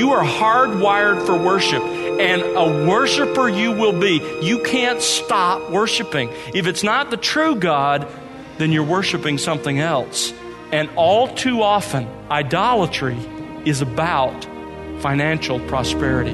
You are hardwired for worship, and a worshiper you will be. You can't stop worshiping. If it's not the true God, then you're worshiping something else. And all too often, idolatry is about financial prosperity.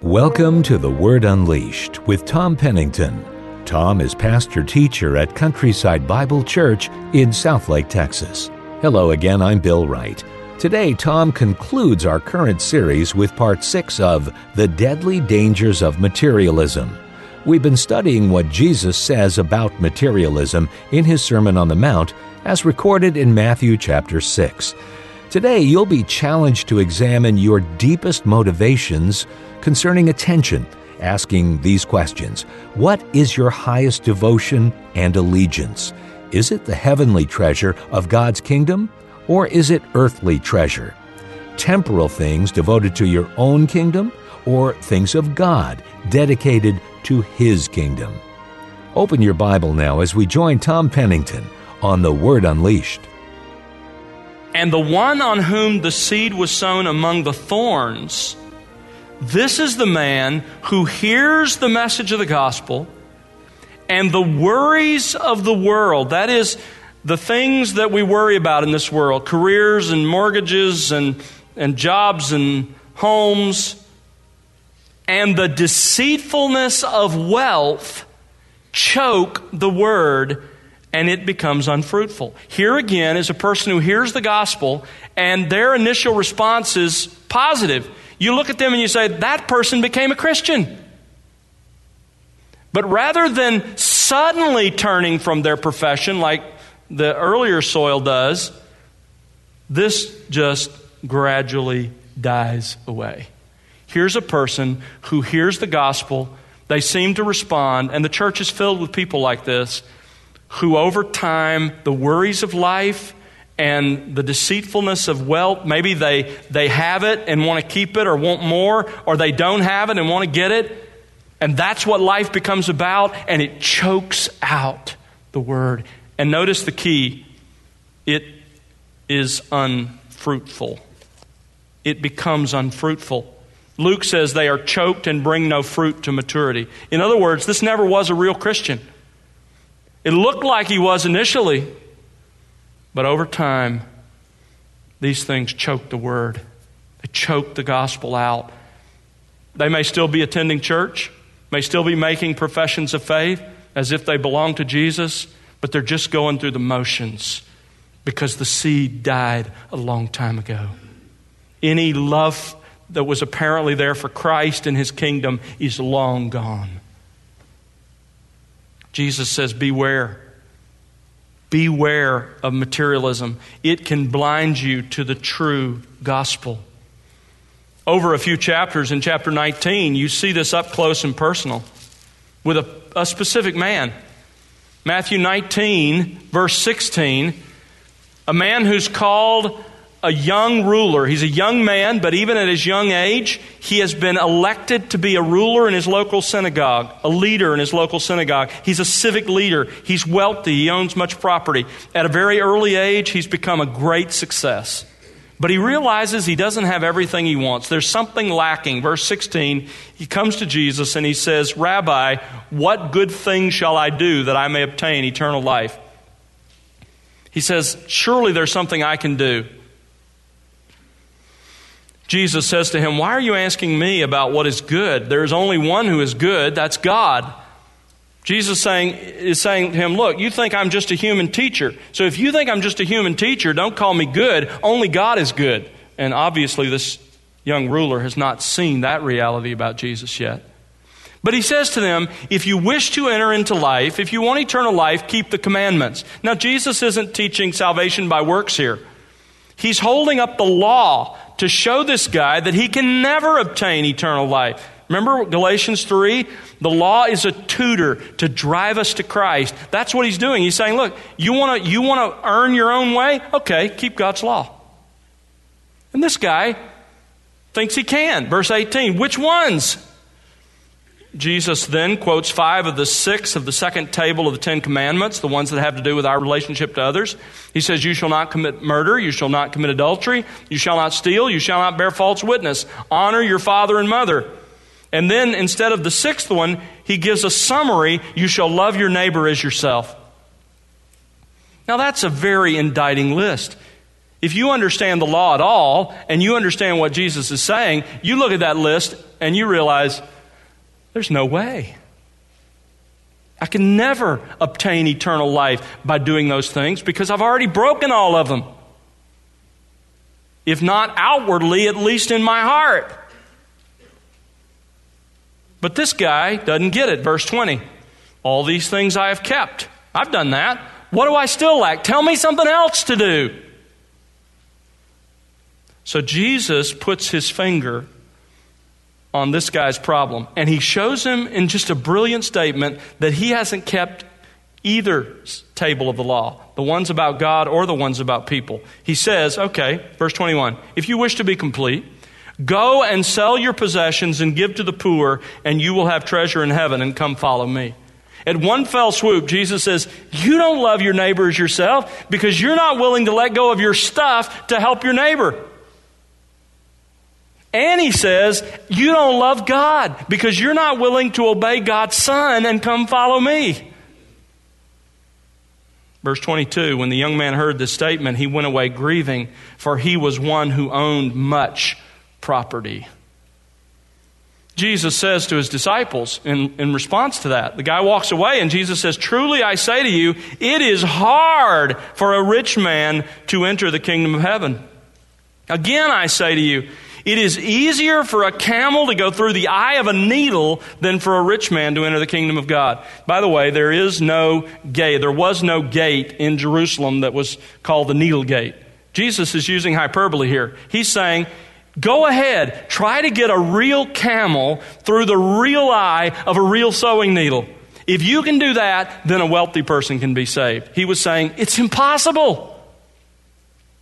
Welcome to The Word Unleashed with Tom Pennington. Tom is pastor teacher at Countryside Bible Church in Southlake, Texas. Hello again, I'm Bill Wright. Today, Tom concludes our current series with part six of The Deadly Dangers of Materialism. We've been studying what Jesus says about materialism in his Sermon on the Mount, as recorded in Matthew chapter 6. Today, you'll be challenged to examine your deepest motivations concerning attention, asking these questions What is your highest devotion and allegiance? Is it the heavenly treasure of God's kingdom? Or is it earthly treasure? Temporal things devoted to your own kingdom, or things of God dedicated to His kingdom? Open your Bible now as we join Tom Pennington on The Word Unleashed. And the one on whom the seed was sown among the thorns, this is the man who hears the message of the gospel, and the worries of the world, that is, the things that we worry about in this world careers and mortgages and, and jobs and homes and the deceitfulness of wealth choke the word and it becomes unfruitful. Here again is a person who hears the gospel and their initial response is positive. You look at them and you say, that person became a Christian. But rather than suddenly turning from their profession, like the earlier soil does, this just gradually dies away. Here's a person who hears the gospel, they seem to respond, and the church is filled with people like this who, over time, the worries of life and the deceitfulness of wealth, maybe they, they have it and want to keep it or want more, or they don't have it and want to get it. And that's what life becomes about, and it chokes out the word. And notice the key it is unfruitful. It becomes unfruitful. Luke says they are choked and bring no fruit to maturity. In other words, this never was a real Christian. It looked like he was initially, but over time, these things choke the word. They choke the gospel out. They may still be attending church, may still be making professions of faith as if they belong to Jesus, but they're just going through the motions because the seed died a long time ago. Any love that was apparently there for Christ and his kingdom is long gone. Jesus says, Beware. Beware of materialism. It can blind you to the true gospel. Over a few chapters in chapter 19, you see this up close and personal with a, a specific man. Matthew 19, verse 16, a man who's called a young ruler. He's a young man, but even at his young age, he has been elected to be a ruler in his local synagogue, a leader in his local synagogue. He's a civic leader. He's wealthy. He owns much property. At a very early age, he's become a great success. But he realizes he doesn't have everything he wants. There's something lacking. Verse 16, he comes to Jesus and he says, Rabbi, what good thing shall I do that I may obtain eternal life? He says, Surely there's something I can do. Jesus says to him, Why are you asking me about what is good? There is only one who is good, that's God. Jesus saying, is saying to him, Look, you think I'm just a human teacher. So if you think I'm just a human teacher, don't call me good. Only God is good. And obviously, this young ruler has not seen that reality about Jesus yet. But he says to them, If you wish to enter into life, if you want eternal life, keep the commandments. Now, Jesus isn't teaching salvation by works here. He's holding up the law to show this guy that he can never obtain eternal life. Remember Galatians 3? The law is a tutor to drive us to Christ. That's what he's doing. He's saying, look, you want to you want to earn your own way? Okay, keep God's law. And this guy thinks he can. Verse 18, which ones? Jesus then quotes five of the six of the second table of the Ten Commandments, the ones that have to do with our relationship to others. He says, You shall not commit murder, you shall not commit adultery, you shall not steal, you shall not bear false witness, honor your father and mother. And then instead of the sixth one, he gives a summary you shall love your neighbor as yourself. Now that's a very indicting list. If you understand the law at all and you understand what Jesus is saying, you look at that list and you realize there's no way. I can never obtain eternal life by doing those things because I've already broken all of them. If not outwardly, at least in my heart. But this guy doesn't get it. Verse 20 All these things I have kept. I've done that. What do I still lack? Tell me something else to do. So Jesus puts his finger on this guy's problem, and he shows him in just a brilliant statement that he hasn't kept either table of the law, the ones about God or the ones about people. He says, okay, verse 21, if you wish to be complete, go and sell your possessions and give to the poor, and you will have treasure in heaven, and come follow me. At one fell swoop, Jesus says, You don't love your neighbor as yourself because you're not willing to let go of your stuff to help your neighbor. And he says, You don't love God because you're not willing to obey God's Son and come follow me. Verse 22 When the young man heard this statement, he went away grieving, for he was one who owned much property. Jesus says to his disciples in, in response to that. The guy walks away, and Jesus says, Truly I say to you, it is hard for a rich man to enter the kingdom of heaven. Again, I say to you, it is easier for a camel to go through the eye of a needle than for a rich man to enter the kingdom of God. By the way, there is no gate. There was no gate in Jerusalem that was called the needle gate. Jesus is using hyperbole here. He's saying, Go ahead, try to get a real camel through the real eye of a real sewing needle. If you can do that, then a wealthy person can be saved. He was saying, It's impossible.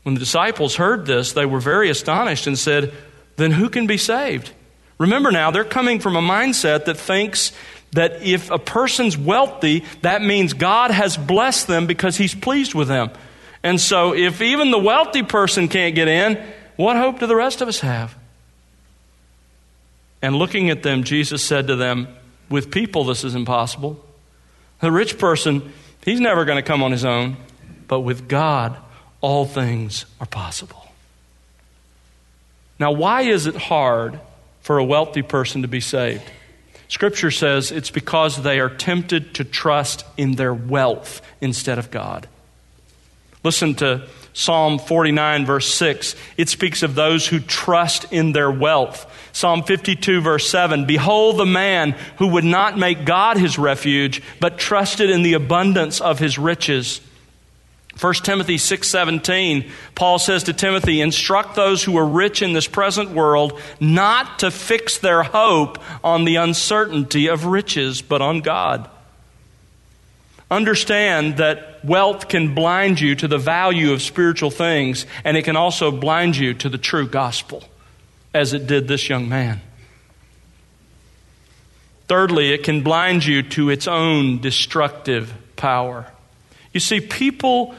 When the disciples heard this, they were very astonished and said, then who can be saved? Remember now, they're coming from a mindset that thinks that if a person's wealthy, that means God has blessed them because he's pleased with them. And so, if even the wealthy person can't get in, what hope do the rest of us have? And looking at them, Jesus said to them, With people, this is impossible. The rich person, he's never going to come on his own, but with God, all things are possible. Now, why is it hard for a wealthy person to be saved? Scripture says it's because they are tempted to trust in their wealth instead of God. Listen to Psalm 49, verse 6. It speaks of those who trust in their wealth. Psalm 52, verse 7. Behold the man who would not make God his refuge, but trusted in the abundance of his riches. 1 Timothy 6:17 Paul says to Timothy instruct those who are rich in this present world not to fix their hope on the uncertainty of riches but on God. Understand that wealth can blind you to the value of spiritual things and it can also blind you to the true gospel as it did this young man. Thirdly, it can blind you to its own destructive power. You see, people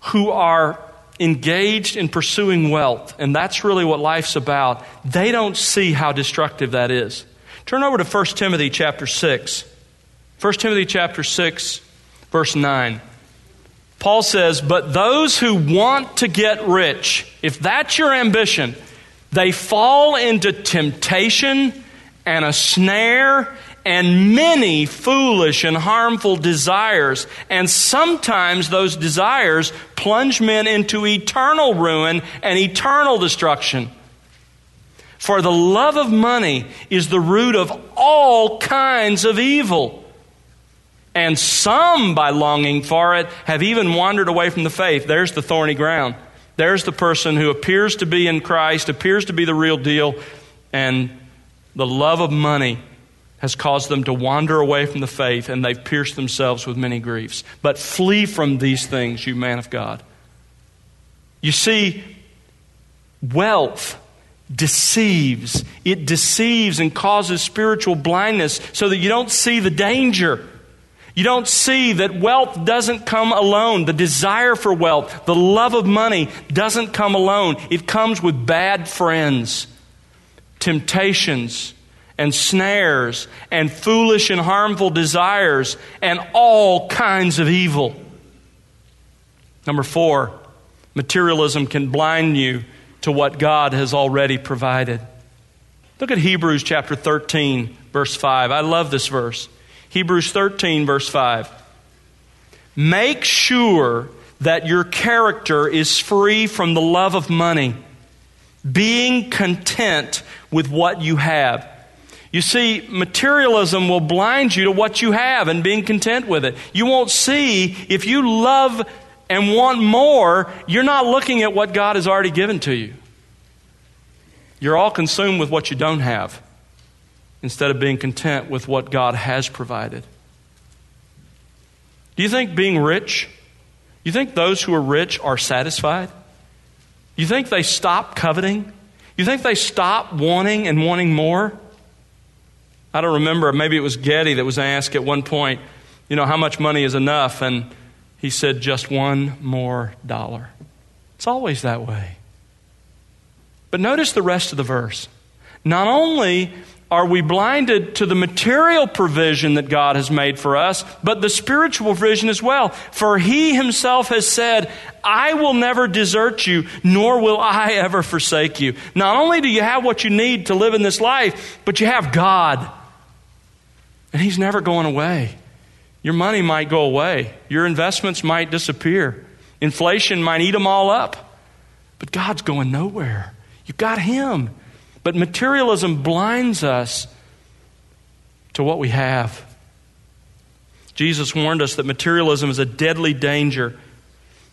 who are engaged in pursuing wealth, and that's really what life's about, they don't see how destructive that is. Turn over to 1 Timothy chapter 6. 1 Timothy chapter 6, verse 9. Paul says, But those who want to get rich, if that's your ambition, they fall into temptation and a snare and many foolish and harmful desires. And sometimes those desires plunge men into eternal ruin and eternal destruction. For the love of money is the root of all kinds of evil. And some, by longing for it, have even wandered away from the faith. There's the thorny ground. There's the person who appears to be in Christ, appears to be the real deal, and the love of money has caused them to wander away from the faith and they've pierced themselves with many griefs. But flee from these things, you man of God. You see, wealth deceives. It deceives and causes spiritual blindness so that you don't see the danger. You don't see that wealth doesn't come alone. The desire for wealth, the love of money doesn't come alone. It comes with bad friends, temptations, and snares, and foolish and harmful desires, and all kinds of evil. Number four, materialism can blind you to what God has already provided. Look at Hebrews chapter 13, verse 5. I love this verse. Hebrews 13, verse 5. Make sure that your character is free from the love of money, being content with what you have. You see, materialism will blind you to what you have and being content with it. You won't see if you love and want more, you're not looking at what God has already given to you. You're all consumed with what you don't have instead of being content with what God has provided. Do you think being rich, you think those who are rich are satisfied? You think they stop coveting? You think they stop wanting and wanting more? I don't remember, maybe it was Getty that was asked at one point, you know, how much money is enough? And he said, just one more dollar. It's always that way. But notice the rest of the verse. Not only are we blinded to the material provision that God has made for us, but the spiritual provision as well. For He Himself has said, I will never desert you, nor will I ever forsake you. Not only do you have what you need to live in this life, but you have God. And He's never going away. Your money might go away, your investments might disappear, inflation might eat them all up, but God's going nowhere. You've got Him. But materialism blinds us to what we have. Jesus warned us that materialism is a deadly danger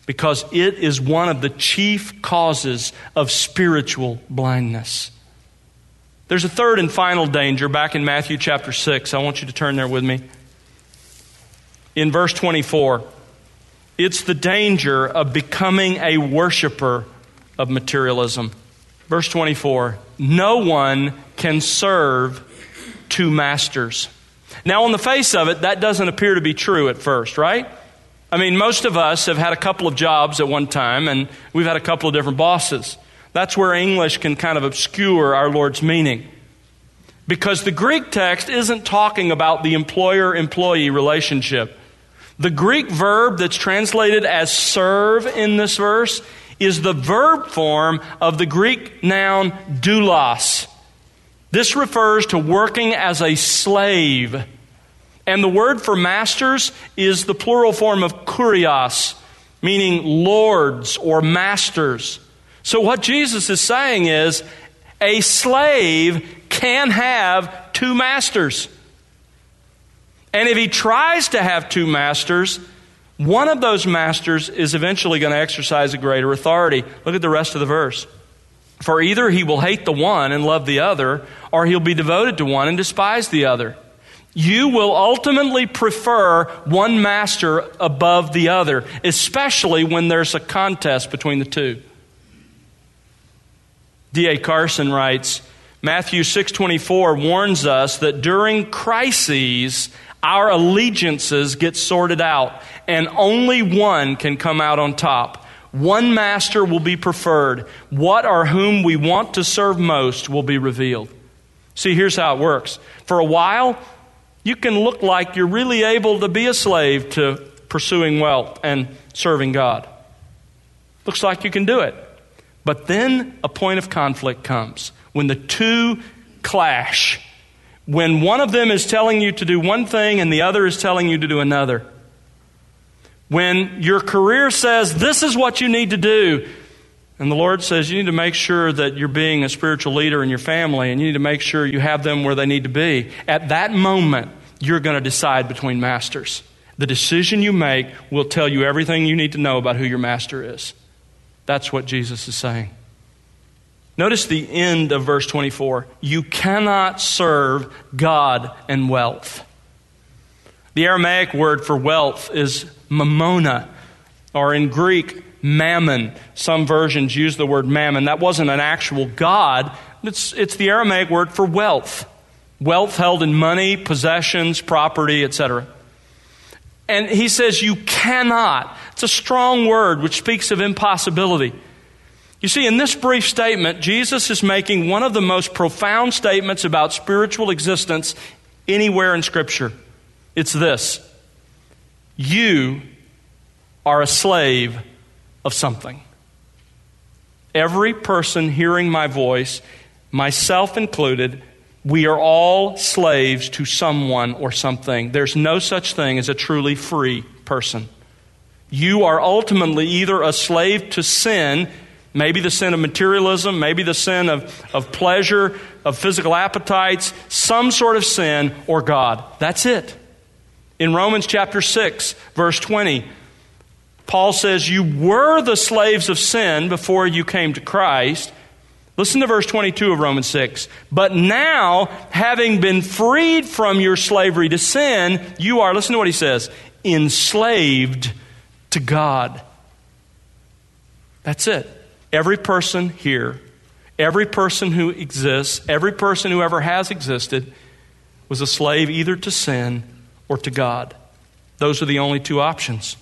because it is one of the chief causes of spiritual blindness. There's a third and final danger back in Matthew chapter 6. I want you to turn there with me. In verse 24, it's the danger of becoming a worshiper of materialism. Verse 24, no one can serve two masters. Now, on the face of it, that doesn't appear to be true at first, right? I mean, most of us have had a couple of jobs at one time, and we've had a couple of different bosses. That's where English can kind of obscure our Lord's meaning. Because the Greek text isn't talking about the employer employee relationship. The Greek verb that's translated as serve in this verse is the verb form of the Greek noun doulos. This refers to working as a slave. And the word for masters is the plural form of kurios, meaning lords or masters. So, what Jesus is saying is a slave can have two masters. And if he tries to have two masters, one of those masters is eventually going to exercise a greater authority. Look at the rest of the verse. For either he will hate the one and love the other, or he'll be devoted to one and despise the other. You will ultimately prefer one master above the other, especially when there's a contest between the two. D.A. Carson writes, Matthew 6:24 warns us that during crises our allegiances get sorted out, and only one can come out on top. One master will be preferred. What or whom we want to serve most will be revealed. See, here's how it works. For a while, you can look like you're really able to be a slave to pursuing wealth and serving God. Looks like you can do it. But then a point of conflict comes when the two clash when one of them is telling you to do one thing and the other is telling you to do another. When your career says, this is what you need to do, and the Lord says, you need to make sure that you're being a spiritual leader in your family and you need to make sure you have them where they need to be. At that moment, you're going to decide between masters. The decision you make will tell you everything you need to know about who your master is. That's what Jesus is saying. Notice the end of verse 24. You cannot serve God and wealth. The Aramaic word for wealth is mamona, or in Greek, mammon. Some versions use the word mammon. That wasn't an actual God, it's, it's the Aramaic word for wealth. Wealth held in money, possessions, property, etc. And he says, You cannot. It's a strong word which speaks of impossibility. You see, in this brief statement, Jesus is making one of the most profound statements about spiritual existence anywhere in Scripture. It's this You are a slave of something. Every person hearing my voice, myself included, we are all slaves to someone or something. There's no such thing as a truly free person. You are ultimately either a slave to sin, maybe the sin of materialism, maybe the sin of, of pleasure, of physical appetites, some sort of sin, or God. That's it. In Romans chapter 6, verse 20, Paul says, You were the slaves of sin before you came to Christ. Listen to verse 22 of Romans 6. But now, having been freed from your slavery to sin, you are, listen to what he says, enslaved to God. That's it. Every person here, every person who exists, every person who ever has existed, was a slave either to sin or to God. Those are the only two options.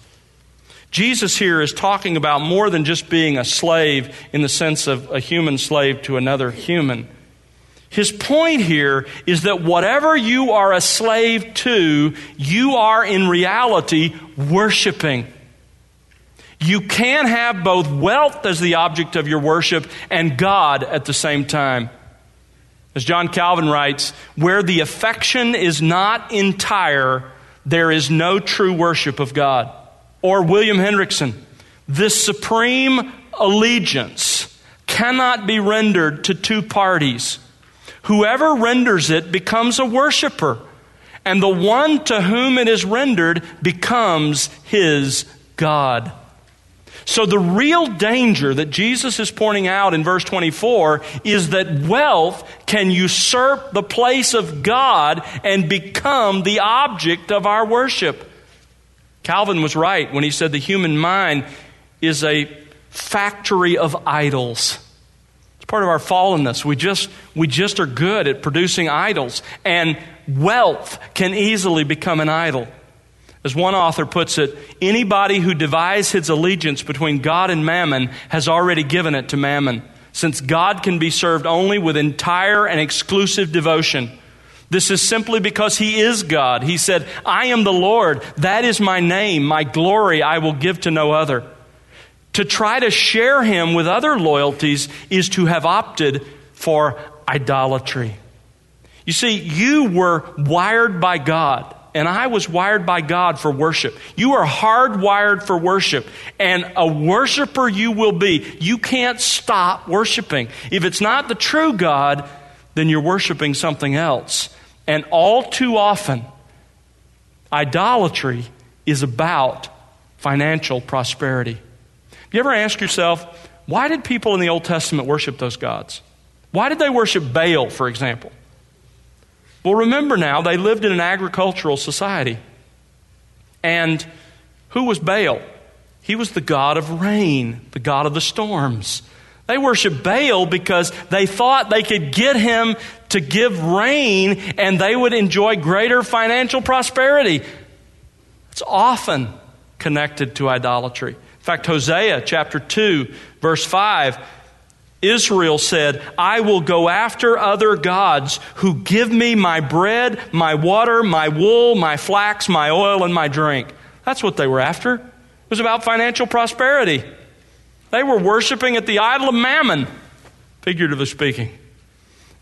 Jesus here is talking about more than just being a slave in the sense of a human slave to another human. His point here is that whatever you are a slave to, you are in reality worshiping. You can have both wealth as the object of your worship and God at the same time. As John Calvin writes, where the affection is not entire, there is no true worship of God. Or William Hendriksen, this supreme allegiance cannot be rendered to two parties. Whoever renders it becomes a worshiper, and the one to whom it is rendered becomes his God. So, the real danger that Jesus is pointing out in verse 24 is that wealth can usurp the place of God and become the object of our worship. Calvin was right when he said the human mind is a factory of idols. It's part of our fallenness. We just, we just are good at producing idols, and wealth can easily become an idol. As one author puts it, anybody who divides his allegiance between God and mammon has already given it to mammon, since God can be served only with entire and exclusive devotion. This is simply because He is God. He said, I am the Lord. That is my name. My glory I will give to no other. To try to share Him with other loyalties is to have opted for idolatry. You see, you were wired by God, and I was wired by God for worship. You are hardwired for worship, and a worshiper you will be. You can't stop worshiping. If it's not the true God, then you're worshiping something else. And all too often, idolatry is about financial prosperity. You ever ask yourself, why did people in the Old Testament worship those gods? Why did they worship Baal, for example? Well, remember now, they lived in an agricultural society. And who was Baal? He was the god of rain, the god of the storms. They worshiped Baal because they thought they could get him to give rain and they would enjoy greater financial prosperity. It's often connected to idolatry. In fact, Hosea chapter 2, verse 5, Israel said, I will go after other gods who give me my bread, my water, my wool, my flax, my oil, and my drink. That's what they were after. It was about financial prosperity. They were worshiping at the idol of mammon, figuratively speaking.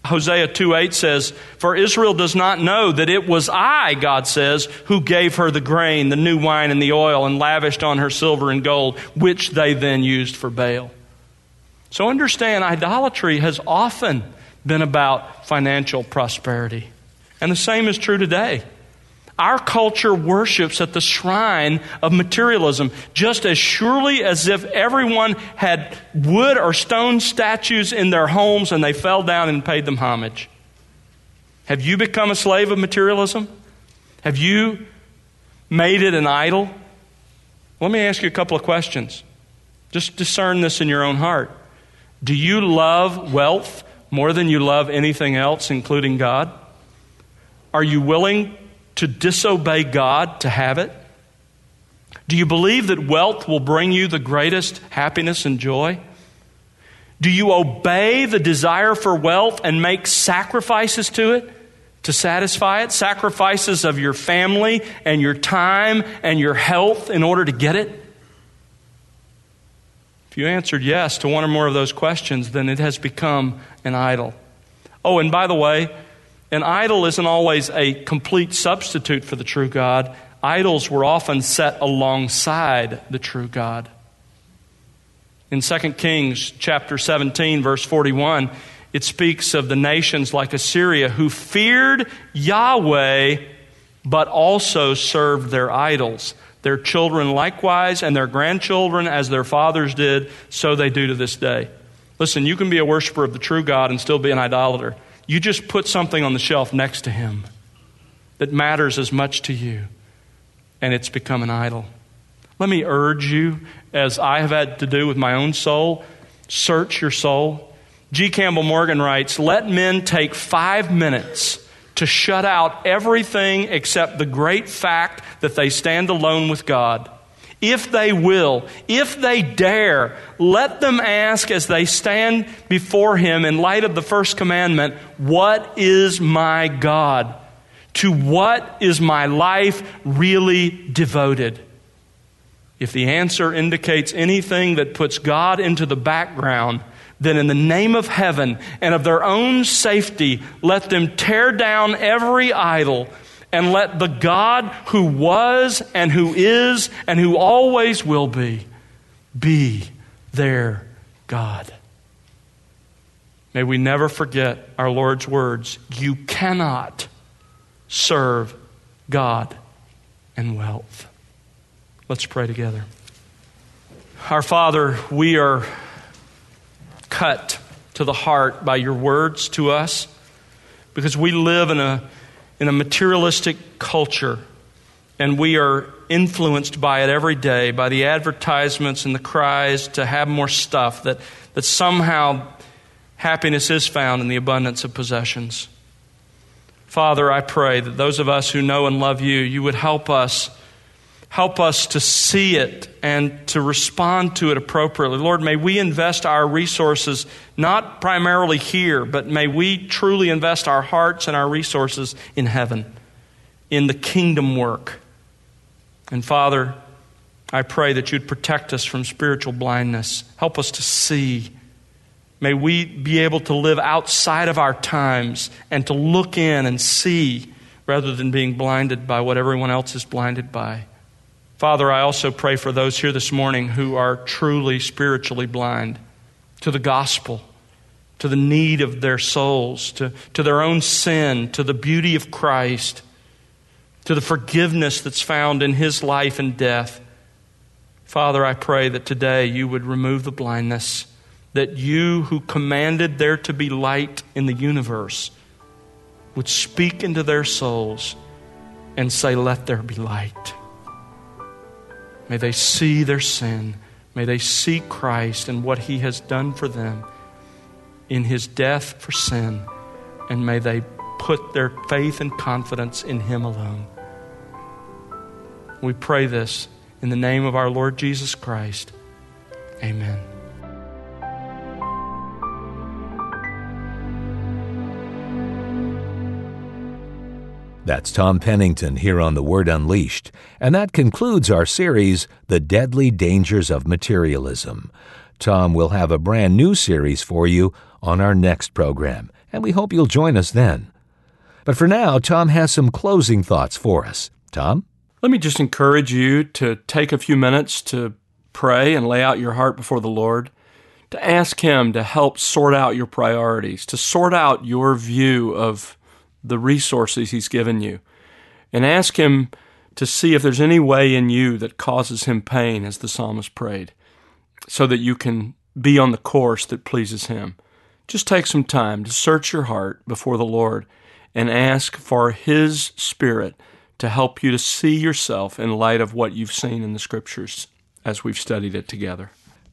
Hosea 2 8 says, For Israel does not know that it was I, God says, who gave her the grain, the new wine, and the oil, and lavished on her silver and gold, which they then used for Baal. So understand, idolatry has often been about financial prosperity. And the same is true today. Our culture worships at the shrine of materialism just as surely as if everyone had wood or stone statues in their homes and they fell down and paid them homage. Have you become a slave of materialism? Have you made it an idol? Let me ask you a couple of questions. Just discern this in your own heart. Do you love wealth more than you love anything else, including God? Are you willing to disobey God to have it? Do you believe that wealth will bring you the greatest happiness and joy? Do you obey the desire for wealth and make sacrifices to it to satisfy it? Sacrifices of your family and your time and your health in order to get it? If you answered yes to one or more of those questions, then it has become an idol. Oh, and by the way, an idol isn't always a complete substitute for the true God. Idols were often set alongside the true God. In 2 Kings chapter 17 verse 41, it speaks of the nations like Assyria who feared Yahweh but also served their idols. Their children likewise, and their grandchildren, as their fathers did, so they do to this day. Listen, you can be a worshiper of the true God and still be an idolater. You just put something on the shelf next to Him that matters as much to you, and it's become an idol. Let me urge you, as I have had to do with my own soul, search your soul. G. Campbell Morgan writes Let men take five minutes to shut out everything except the great fact that they stand alone with God. If they will, if they dare, let them ask as they stand before Him in light of the first commandment, What is my God? To what is my life really devoted? If the answer indicates anything that puts God into the background, then in the name of heaven and of their own safety, let them tear down every idol and let the God who was and who is and who always will be be their God. May we never forget our Lord's words you cannot serve God and wealth. Let's pray together. Our Father, we are cut to the heart by your words to us because we live in a, in a materialistic culture and we are influenced by it every day by the advertisements and the cries to have more stuff that, that somehow happiness is found in the abundance of possessions. Father, I pray that those of us who know and love you, you would help us Help us to see it and to respond to it appropriately. Lord, may we invest our resources not primarily here, but may we truly invest our hearts and our resources in heaven, in the kingdom work. And Father, I pray that you'd protect us from spiritual blindness. Help us to see. May we be able to live outside of our times and to look in and see rather than being blinded by what everyone else is blinded by. Father, I also pray for those here this morning who are truly spiritually blind to the gospel, to the need of their souls, to, to their own sin, to the beauty of Christ, to the forgiveness that's found in his life and death. Father, I pray that today you would remove the blindness, that you who commanded there to be light in the universe would speak into their souls and say, Let there be light. May they see their sin. May they see Christ and what he has done for them in his death for sin. And may they put their faith and confidence in him alone. We pray this in the name of our Lord Jesus Christ. Amen. That's Tom Pennington here on The Word Unleashed, and that concludes our series, The Deadly Dangers of Materialism. Tom will have a brand new series for you on our next program, and we hope you'll join us then. But for now, Tom has some closing thoughts for us. Tom? Let me just encourage you to take a few minutes to pray and lay out your heart before the Lord, to ask Him to help sort out your priorities, to sort out your view of the resources He's given you and ask Him to see if there's any way in you that causes Him pain, as the psalmist prayed, so that you can be on the course that pleases Him. Just take some time to search your heart before the Lord and ask for His Spirit to help you to see yourself in light of what you've seen in the Scriptures as we've studied it together.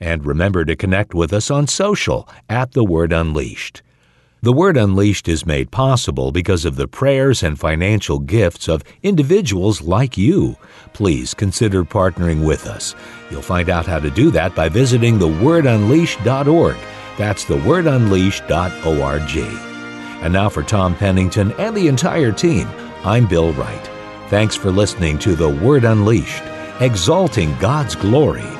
And remember to connect with us on social at The Word Unleashed. The Word Unleashed is made possible because of the prayers and financial gifts of individuals like you. Please consider partnering with us. You'll find out how to do that by visiting thewordunleashed.org. That's thewordunleashed.org. And now for Tom Pennington and the entire team, I'm Bill Wright. Thanks for listening to The Word Unleashed, exalting God's glory